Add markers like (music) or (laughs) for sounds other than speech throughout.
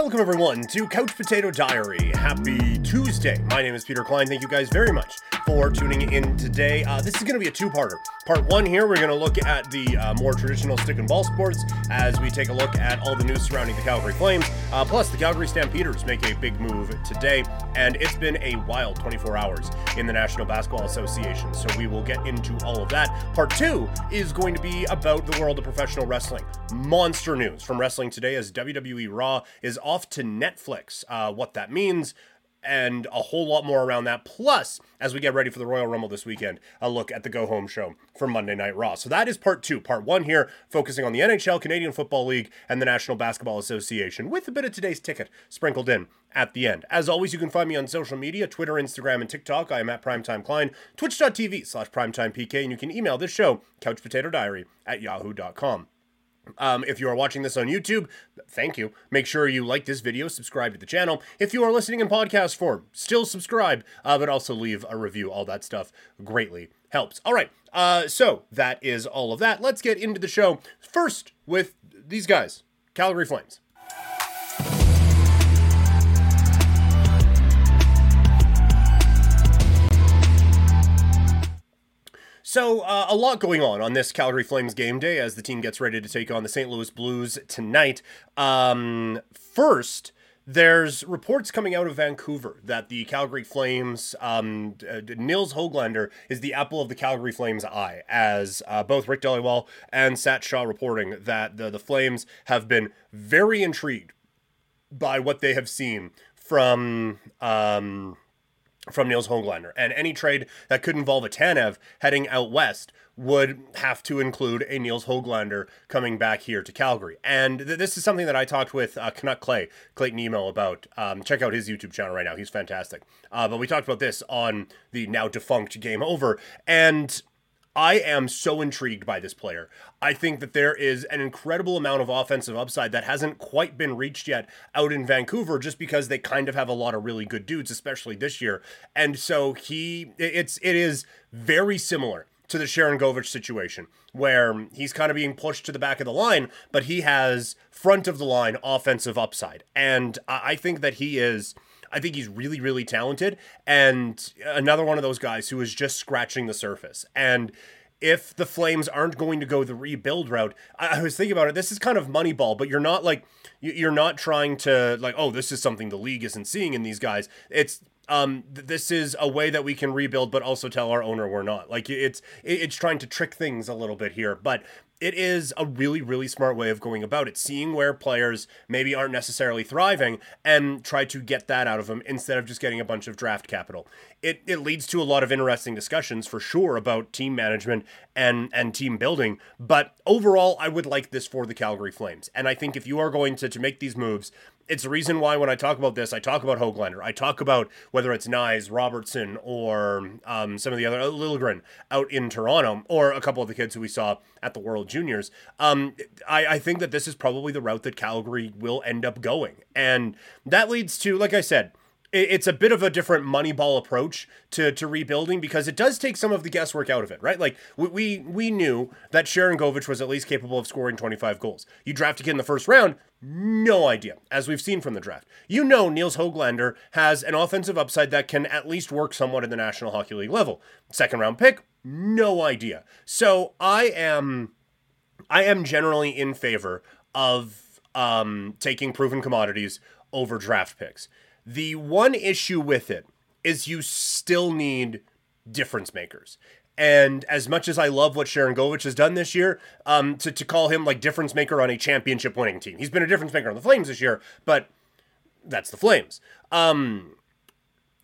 Welcome, everyone, to Couch Potato Diary. Happy Tuesday. My name is Peter Klein. Thank you guys very much for tuning in today. Uh, this is going to be a two parter. Part one here, we're going to look at the uh, more traditional stick and ball sports as we take a look at all the news surrounding the Calgary Flames. Uh, plus, the Calgary Stampeders make a big move today, and it's been a wild 24 hours in the National Basketball Association. So we will get into all of that. Part two is going to be about the world of professional wrestling. Monster news from Wrestling Today as WWE Raw is off to Netflix. Uh, what that means, and a whole lot more around that. Plus, as we get ready for the Royal Rumble this weekend, a look at the Go Home show for Monday Night Raw. So that is part two. Part one here, focusing on the NHL, Canadian Football League, and the National Basketball Association, with a bit of today's ticket sprinkled in at the end. As always, you can find me on social media Twitter, Instagram, and TikTok. I am at Primetime Klein, twitch.tv slash primetimepk, and you can email this show, couchpotatodiary at yahoo.com. Um, if you are watching this on YouTube, thank you. Make sure you like this video, subscribe to the channel. If you are listening in podcast form, still subscribe, uh, but also leave a review. All that stuff greatly helps. All right, uh, so that is all of that. Let's get into the show. First, with these guys Calgary Flames. So, uh, a lot going on on this Calgary Flames game day as the team gets ready to take on the St. Louis Blues tonight. Um, first, there's reports coming out of Vancouver that the Calgary Flames, um, uh, Nils Hoglander is the apple of the Calgary Flames' eye, as uh, both Rick Dhaliwal and Sat Shah reporting that the, the Flames have been very intrigued by what they have seen from. Um, from Nils Hoglander. And any trade that could involve a Tanev heading out west would have to include a Nils Hoglander coming back here to Calgary. And th- this is something that I talked with uh, Canuck Clay, Clayton Emo, about. Um, check out his YouTube channel right now. He's fantastic. Uh, but we talked about this on the now defunct Game Over. And I am so intrigued by this player. I think that there is an incredible amount of offensive upside that hasn't quite been reached yet out in Vancouver just because they kind of have a lot of really good dudes, especially this year. And so he it's it is very similar to the Sharangovich situation, where he's kind of being pushed to the back of the line, but he has front of the line offensive upside. And I think that he is I think he's really, really talented and another one of those guys who is just scratching the surface. And if the Flames aren't going to go the rebuild route, I, was thinking about it. This is kind of Moneyball, but you're not like you're not trying to like, oh, this is something the league isn't seeing in these guys. It's um, this is a way that we can rebuild, but also tell our owner we're not. Like it's it's trying to trick things a little bit here, but it is a really, really smart way of going about it, seeing where players maybe aren't necessarily thriving and try to get that out of them instead of just getting a bunch of draft capital. It, it leads to a lot of interesting discussions for sure about team management and, and team building. But overall, I would like this for the Calgary Flames. And I think if you are going to, to make these moves, it's the reason why when I talk about this, I talk about Hoglander. I talk about whether it's Knies, Robertson, or um, some of the other uh, Liljegren out in Toronto, or a couple of the kids who we saw at the World Juniors. Um, I, I think that this is probably the route that Calgary will end up going, and that leads to, like I said, it's a bit of a different moneyball approach to, to rebuilding because it does take some of the guesswork out of it, right? Like we we, we knew that Sharangovich was at least capable of scoring 25 goals. You draft a kid in the first round, no idea, as we've seen from the draft. You know Nils Hoglander has an offensive upside that can at least work somewhat at the National Hockey League level. Second round pick, no idea. So I am I am generally in favor of um, taking proven commodities over draft picks. The one issue with it is you still need difference makers. And as much as I love what Sharangovich has done this year, um, to, to call him like difference maker on a championship winning team, he's been a difference maker on the Flames this year, but that's the Flames. Um,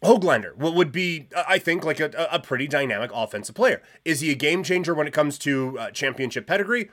Hoglander would be, I think, like a, a pretty dynamic offensive player. Is he a game changer when it comes to uh, championship pedigree?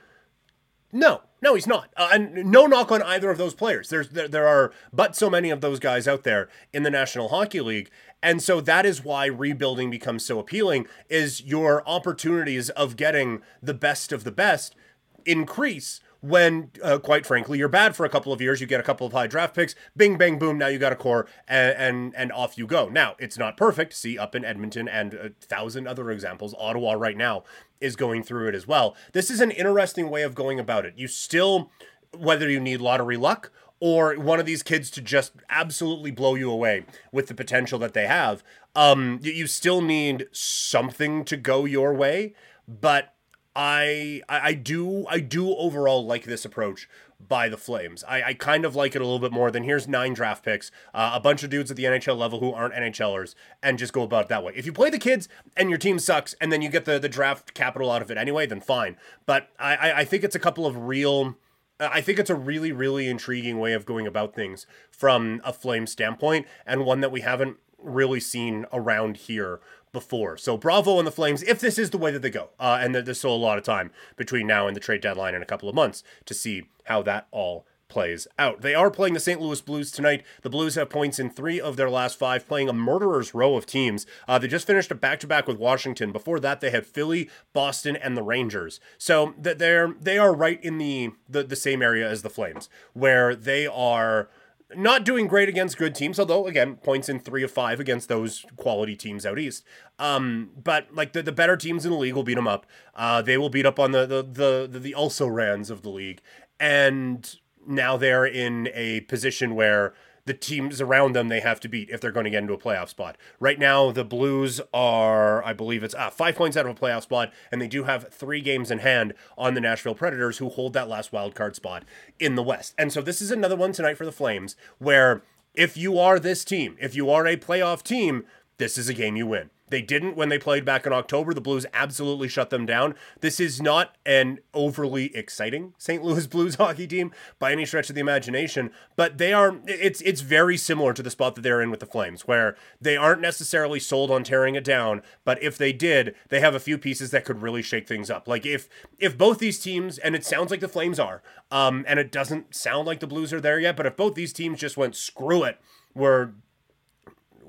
No, no, he's not. Uh, and no knock on either of those players. There's there, there are but so many of those guys out there in the National Hockey League, and so that is why rebuilding becomes so appealing. Is your opportunities of getting the best of the best increase when, uh, quite frankly, you're bad for a couple of years. You get a couple of high draft picks, bing, bang, boom. Now you got a core, and and, and off you go. Now it's not perfect. See up in Edmonton and a thousand other examples. Ottawa right now is going through it as well. This is an interesting way of going about it. You still, whether you need lottery luck or one of these kids to just absolutely blow you away with the potential that they have, um, you still need something to go your way. But I, I I do I do overall like this approach by the Flames. I, I kind of like it a little bit more than here's nine draft picks, uh, a bunch of dudes at the NHL level who aren't NHLers, and just go about it that way. If you play the kids and your team sucks, and then you get the the draft capital out of it anyway, then fine. But I I, think it's a couple of real. I think it's a really, really intriguing way of going about things from a flame standpoint, and one that we haven't really seen around here before. So bravo on the Flames if this is the way that they go. Uh, and there's still a lot of time between now and the trade deadline in a couple of months to see how that all plays out. They are playing the St. Louis Blues tonight. The Blues have points in three of their last five, playing a murderer's row of teams. Uh, they just finished a back-to-back with Washington. Before that, they had Philly, Boston, and the Rangers. So they're they are right in the, the the same area as the Flames, where they are not doing great against good teams, although again, points in three of five against those quality teams out east. Um, but like the, the better teams in the league will beat them up. Uh, they will beat up on the the the the, the also rans of the league, and now they're in a position where the teams around them they have to beat if they're going to get into a playoff spot. Right now, the Blues are, I believe it's uh, five points out of a playoff spot, and they do have three games in hand on the Nashville Predators, who hold that last wild card spot in the West. And so this is another one tonight for the Flames, where if you are this team, if you are a playoff team, this is a game you win. They didn't when they played back in October. The Blues absolutely shut them down. This is not an overly exciting St. Louis (laughs) Blues hockey team by any stretch of the imagination, but they are it's it's very similar to the spot that they're in with the Flames, where they aren't necessarily sold on tearing it down, but if they did, they have a few pieces that could really shake things up. Like if if both these teams, and it sounds like the Flames are, um, and it doesn't sound like the Blues are there yet, but if both these teams just went screw it, we're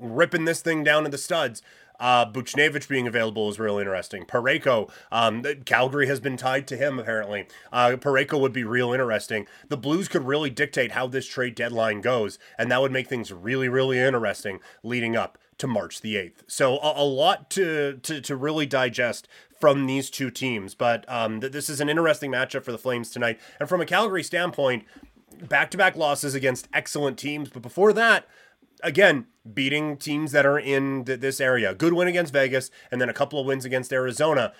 ripping this thing down to the studs uh, Buchnevich being available is really interesting. Parayko, um, Calgary has been tied to him apparently. Uh, Parayko would be real interesting. The Blues could really dictate how this trade deadline goes, and that would make things really, really interesting leading up to March the 8th. So a, a lot to, to, to really digest from these two teams, but um, th- this is an interesting matchup for the Flames tonight. And from a Calgary standpoint, back to back losses against excellent teams, but before that, again, beating teams that are in th- this area. Good win against Vegas, and then a couple of wins against Arizona.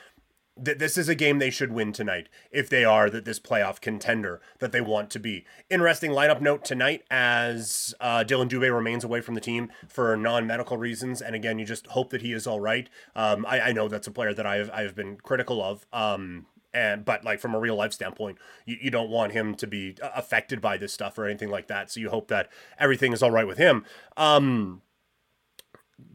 Th- this is a game they should win tonight if they are that this playoff contender that they want to be. Interesting lineup note tonight as uh, Dillon Dubé remains away from the team for non-medical reasons, and again, you just hope that he is all right. Um, I, I know that's a player that I have I have been critical of. Um, and but like from a real life standpoint you, you don't want him to be uh, affected by this stuff or anything like that so you hope that everything is all right with him um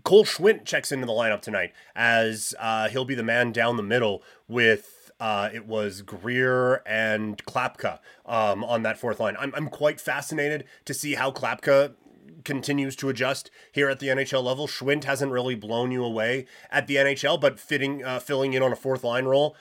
Cole Schwindt checks into the lineup tonight as uh, he'll be the man down the middle with uh, it was Greer and Klapka um, on that fourth line. I'm, I'm quite fascinated to see how Klapka continues to adjust here at the NHL level. Schwindt hasn't really blown you away at the NHL, but fitting uh, filling in on a fourth line role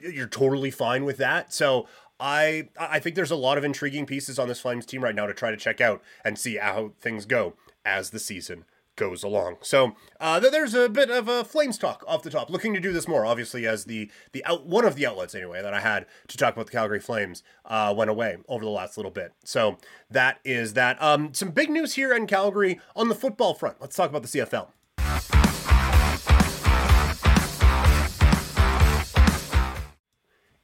you're totally fine with that. So I I think there's a lot of intriguing pieces on this Flames team right now to try to check out and see how things go as the season goes along. So uh, there's a bit of a Flames talk off the top. Looking to do this more, obviously, as the the out one of the outlets anyway that I had to talk about the Calgary Flames uh, went away over the last little bit. So that is that. Um, some big news here in Calgary on the football front. Let's talk about the CFL.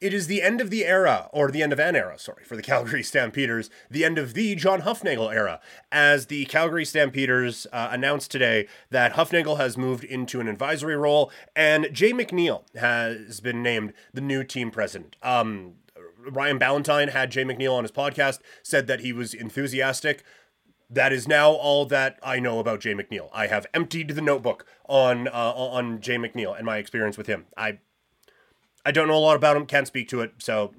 It is the end of the era, or the end of an era, sorry, for the (laughs) Calgary Stampeders, the end of the John Hufnagel era, as the Calgary Stampeders uh, announced today that Hufnagel has moved into an advisory role, and Jay McNeil has been named the new team president. Um, Ryan Ballantyne had Jay McNeil on his podcast, said that he was enthusiastic. That is now all that I know about Jay McNeil. I have emptied the notebook on uh, on Jay McNeil and my experience with him. I I don't know a lot about him, can't speak to it, so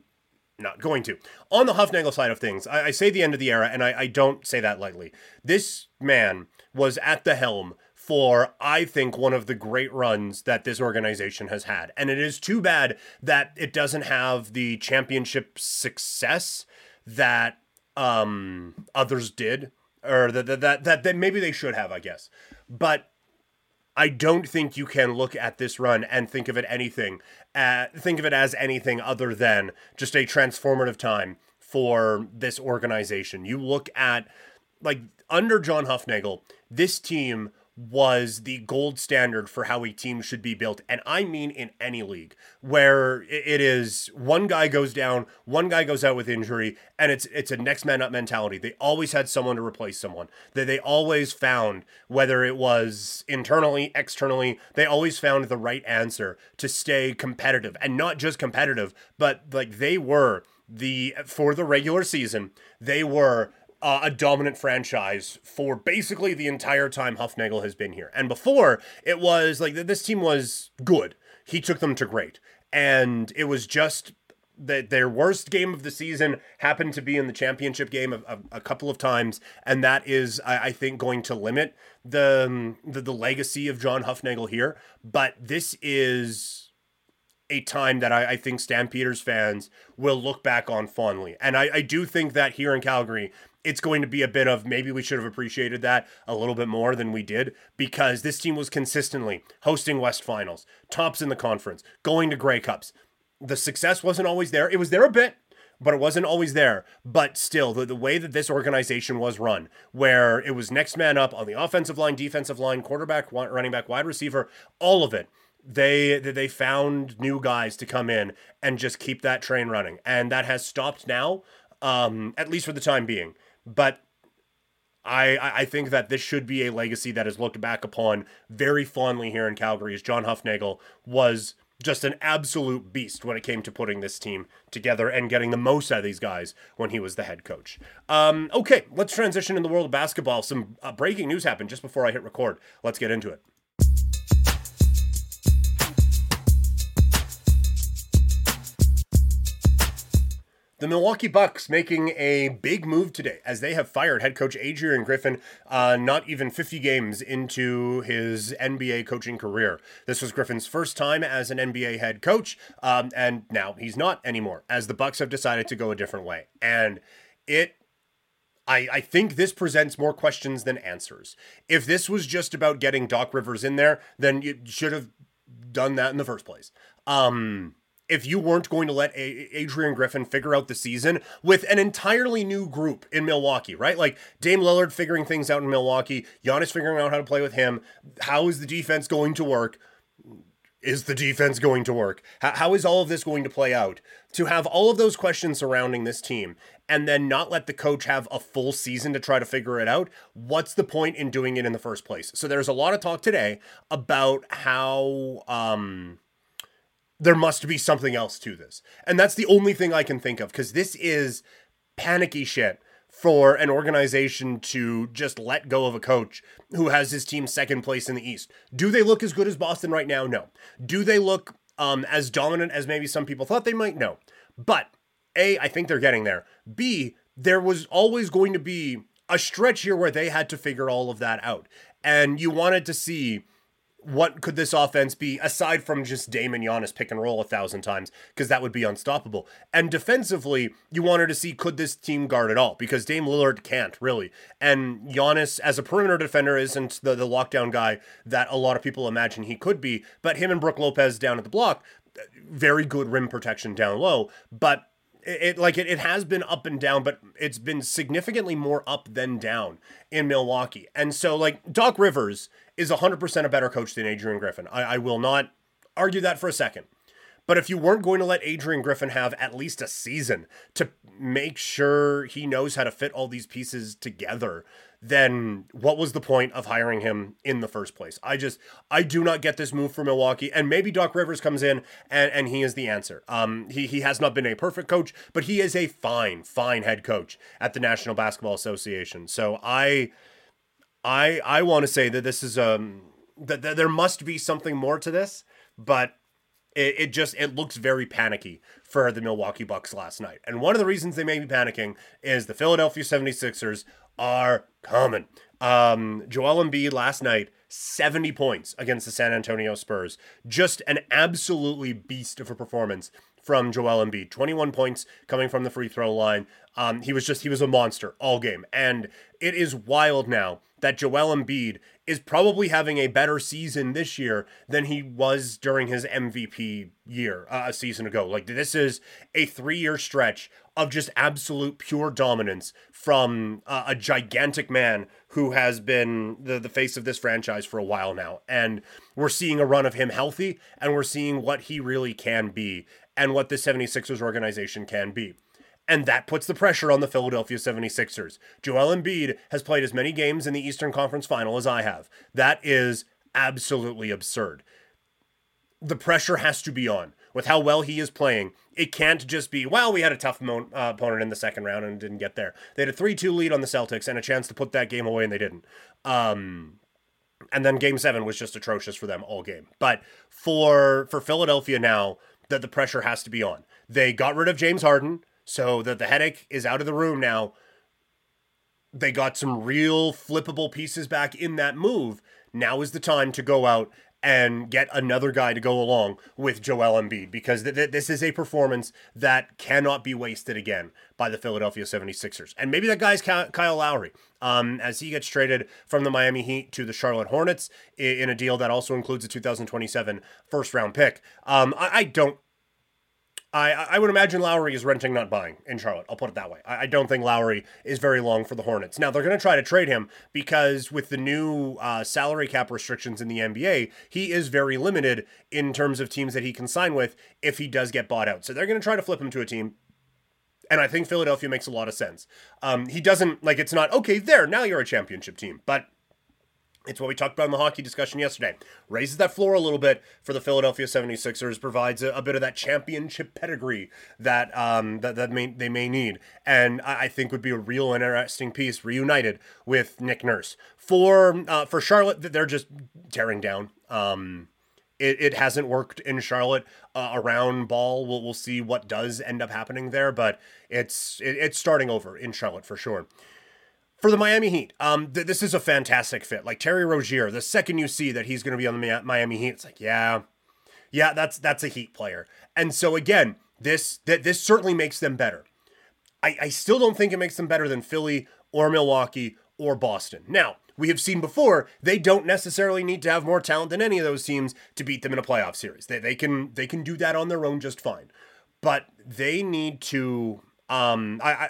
not going to. On the Hufnagel side of things, I, I say the end of the era, and I, I don't say that lightly. This man was at the helm for, I think, one of the great runs that this organization has had. And it is too bad that it doesn't have the championship success that um, others did, or that, that, that, that maybe they should have, I guess. But I don't think you can look at this run and think of it anything, uh, think of it as anything other than just a transformative time for this organization. You look at like under John Hufnagel, this team was the gold standard for how a team should be built. And I mean in any league where it is one guy goes down, one guy goes out with injury, and it's it's a next man up mentality. They always had someone to replace someone. That they always found, whether it was internally, externally, they always found the right answer to stay competitive. And not just competitive, but like they were the for the regular season, they were uh, a dominant franchise for basically the entire time Hufnagel has been here. And before, it was like this team was good. He took them to great. And it was just that their worst game of the season happened to be in the championship game a, a, a couple of times, and that is, I, I, think, going to limit the, um, the the legacy of John Hufnagel here. But this is a time that I, I, think Stampeders fans will look back on fondly. And I, I do think that here in Calgary, it's going to be a bit of maybe we should have appreciated that a little bit more than we did because this team was consistently hosting West Finals, tops in the conference, going to Grey Cups. The success wasn't always there. It was there a bit, but it wasn't always there. But still, the, the way that this organization was run, where it was next man up on the offensive line, defensive line, quarterback, running back, wide receiver, all of it they they found new guys to come in and just keep that train running and that has stopped now um, at least for the time being but I, I think that this should be a legacy that is looked back upon very fondly here in Calgary as John Hufnagel was just an absolute beast when it came to putting this team together and getting the most out of these guys when he was the head coach. Um, okay, let's transition in the world of basketball. Some uh, breaking news happened just before I hit record. Let's get into it. The Milwaukee Bucks making a big move today as they have fired head coach Adrian Griffin uh, not even 50 games into his NBA coaching career. This was Griffin's first time as an NBA head coach, um, and now he's not anymore as the Bucks have decided to go a different way. And it I, I think this presents more questions than answers. If this was just about getting Doc Rivers in there, then you should have done that in the first place. Um, if you weren't going to let a- Adrian Griffin figure out the season with an entirely new group in Milwaukee, right? Like Dame Lillard figuring things out in Milwaukee, Giannis figuring out how to play with him. How is the defense going to work? Is the defense going to work? How, how is all of this going to play out? To have all of those questions surrounding this team and then not let the coach have a full season to try to figure it out, what's the point in doing it in the first place? So there's a lot of talk today about how um there must be something else to this. And that's the only thing I can think of because this is panicky shit for an organization to just let go of a coach who has his team second place in the East. Do they look as good as Boston right now? No. Do they look um, as dominant as maybe some people thought they might? No. But A, I think they're getting there. B, there was always going to be a stretch here where they had to figure all of that out. And you wanted to see what could this offense be aside from just Damon Giannis pick and roll a thousand times because that would be unstoppable. And defensively, you wanted to see could this team guard at all because Dame Lillard can't really. And Giannis as a perimeter defender isn't the the lockdown guy that a lot of people imagine he could be, but him and Brook Lopez down at the block very good rim protection down low, but it, like it, it has been up and down, but it's been significantly more up than down in Milwaukee. And so like Doc Rivers is 100% a better coach than Adrian Griffin. I, I will not argue that for a second. But if you weren't going to let Adrian Griffin have at least a season to make sure he knows how to fit all these pieces together, then what was the point of hiring him in the first place? I just I do not get this move for Milwaukee. And maybe Doc Rivers comes in and, and he is the answer. Um he he has not been a perfect coach, but he is a fine, fine head coach at the National Basketball Association. So I I I want to say that this is um that, that there must be something more to this, but it, it just it looks very panicky for the Milwaukee Bucks last night. And one of the reasons they may be panicking is the Philadelphia 76ers are coming. Um, Joel Embiid last night, 70 points against the San Antonio Spurs. Just an absolutely beast of a performance from Joel Embiid. 21 points coming from the free throw line. Um, he was just, he was a monster all game. And it is wild now that Joel Embiid is probably having a better season this year than he was during his MVP year uh, a season ago. Like this is a three-year stretch of just absolute pure dominance from uh, a gigantic man who has been the, the face of this franchise for a while now. And we're seeing a run of him healthy, and we're seeing what he really can be and what the 76ers organization can be. And that puts the pressure on the Philadelphia 76ers. Joel Embiid has played as many games in the Eastern Conference final as I have. That is absolutely absurd. The pressure has to be on with how well he is playing. It can't just be, well, we had a tough mo- uh, opponent in the second round and didn't get there. They had a 3 2 lead on the Celtics and a chance to put that game away, and they didn't. Um, and then game seven was just atrocious for them all game. But for for Philadelphia now, that the pressure has to be on. They got rid of James Harden so that the headache is out of the room now. They got some real flippable pieces back in that move. Now is the time to go out and get another guy to go along with Joel Embiid because th- th- this is a performance that cannot be wasted again by the Philadelphia 76ers. And maybe that guy's Kyle Lowry um, as he gets traded from the Miami Heat to the Charlotte Hornets in a deal that also includes a 2027 first round pick. Um, I, I don't I, I would imagine Lowry is renting, not buying in Charlotte. I'll put it that way. I, I don't think Lowry is very long for the Hornets. Now, they're going to try to trade him because with the new uh, salary cap restrictions in the NBA, he is very limited in terms of teams that he can sign with if he does get bought out. So they're going to try to flip him to a team and I think Philadelphia makes a lot of sense. Um, he doesn't like it's not okay there now you're a championship team, but it's what we talked about in the hockey discussion yesterday. Raises that floor a little bit for the Philadelphia 76ers, provides a, a bit of that championship pedigree that um, that, that may, they may need. And I, I, think would be a real interesting piece, reunited with Nick Nurse. For uh, for Charlotte, they're just tearing down. Um, it, it hasn't worked in Charlotte uh, around ball. We'll, we'll see what does end up happening there, but it's it, it's starting over in Charlotte for sure for the Miami Heat, um, th- this is a fantastic fit. Like Terry Rozier, the second you see that he's going to be on the Miami Heat, it's like, yeah, yeah, that's that's a Heat player. And so again, this that this certainly makes them better. I, I still don't think it makes them better than Philly or Milwaukee or Boston. Now, we have seen before they don't necessarily need to have more talent than any of those teams to beat them in a playoff series. They, they can they can do that on their own just fine. But they need to um I, I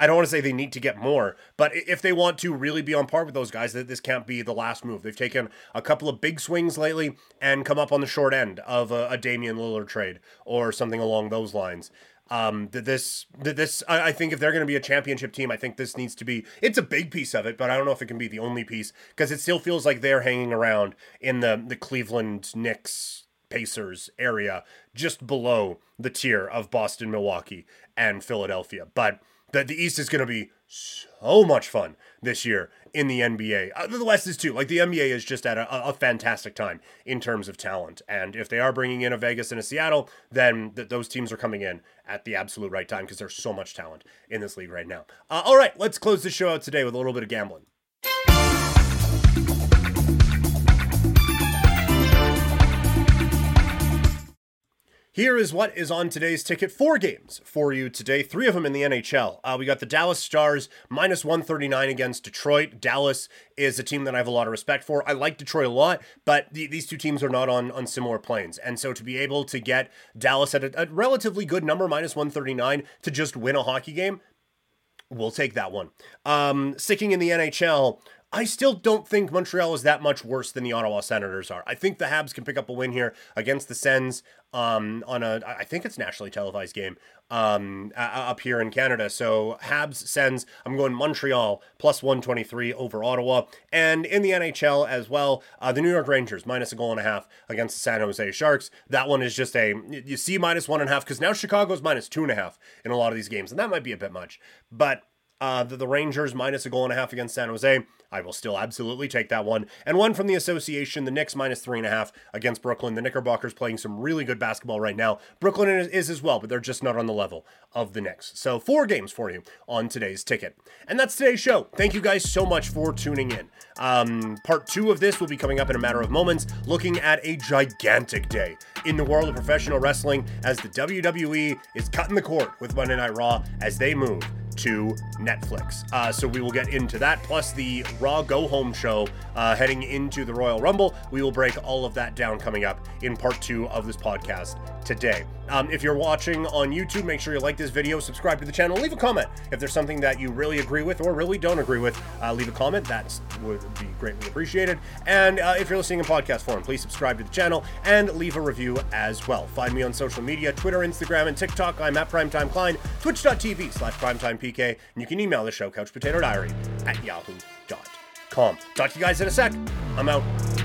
I don't want to say they need to get more, but if they want to really be on par with those guys, that this can't be the last move. They've taken a couple of big swings lately and come up on the short end of a, a Damian Lillard trade or something along those lines. Um, this, this, I think if they're going to be a championship team, I think this needs to be. It's a big piece of it, but I don't know if it can be the only piece because it still feels like they're hanging around in the the Cleveland Knicks Pacers area, just below the tier of Boston, Milwaukee, and Philadelphia. But that the East is going to be so much fun this year in the NBA. Uh, the West is too. Like the NBA is just at a, a, fantastic time in terms of talent. And if they are bringing in a Vegas and a Seattle, then th- those teams are coming in at the absolute right time because there's so much talent in this league right now. Uh, all right, let's close the show out today with a little bit of gambling. Here is what is on today's ticket. Four games for you today, three of them in the NHL. Uh, we got the Dallas Stars minus 139 against Detroit. Dallas is a team that I have a lot of respect for. I like Detroit a lot, but the, these two teams are not on, on similar planes. And so to be able to get Dallas at a, a relatively good number, minus 139, to just win a hockey game, we'll take that one. Um, sticking in the NHL, I still don't think Montreal is that much worse than the Ottawa Senators are. I think the Habs can pick up a win here against the Sens um, on a, I think it's nationally televised game um, up here in Canada. So Habs, Sens, I'm going Montreal plus 123 over Ottawa. And in the NHL as well, uh, the New York Rangers minus a goal and a half against the San Jose Sharks. That one is just a, you see minus one and a half because now Chicago's minus two and a half in a lot of these games. And that might be a bit much. But uh, the, the Rangers minus a goal and a half against San Jose. I will still absolutely take that one. And one from the association, the Knicks minus three and a half against Brooklyn. The Knickerbockers playing some really good basketball right now. Brooklyn is, is, as well, but they're just not on the level of the Knicks. So four games for you on today's ticket. And that's today's show. Thank you guys so much for tuning in. Um, part two of this will be coming up in a matter of moments, looking at a gigantic day in the world of professional wrestling as the WWE is cutting the cord with Monday Night Raw as they move to Netflix. Uh, so we will get into that, plus the Raw Go Home show uh, heading into the Royal Rumble. We will break all of that down coming up in part two of this podcast today. Um, if you're watching on YouTube, make sure you like this video, subscribe to the channel, leave a comment. If there's something that you really agree with or really don't agree with, uh, leave a comment. That would be greatly appreciated. And uh, if you're listening in podcast form, please subscribe to the channel and leave a review as well. Find me on social media Twitter, Instagram, and TikTok. I'm at Primetime Klein, twitch.tv slash primetimepk, and you can email the show, couchpotatodiary at yahoo.com. Talk to you guys in a sec. I'm out.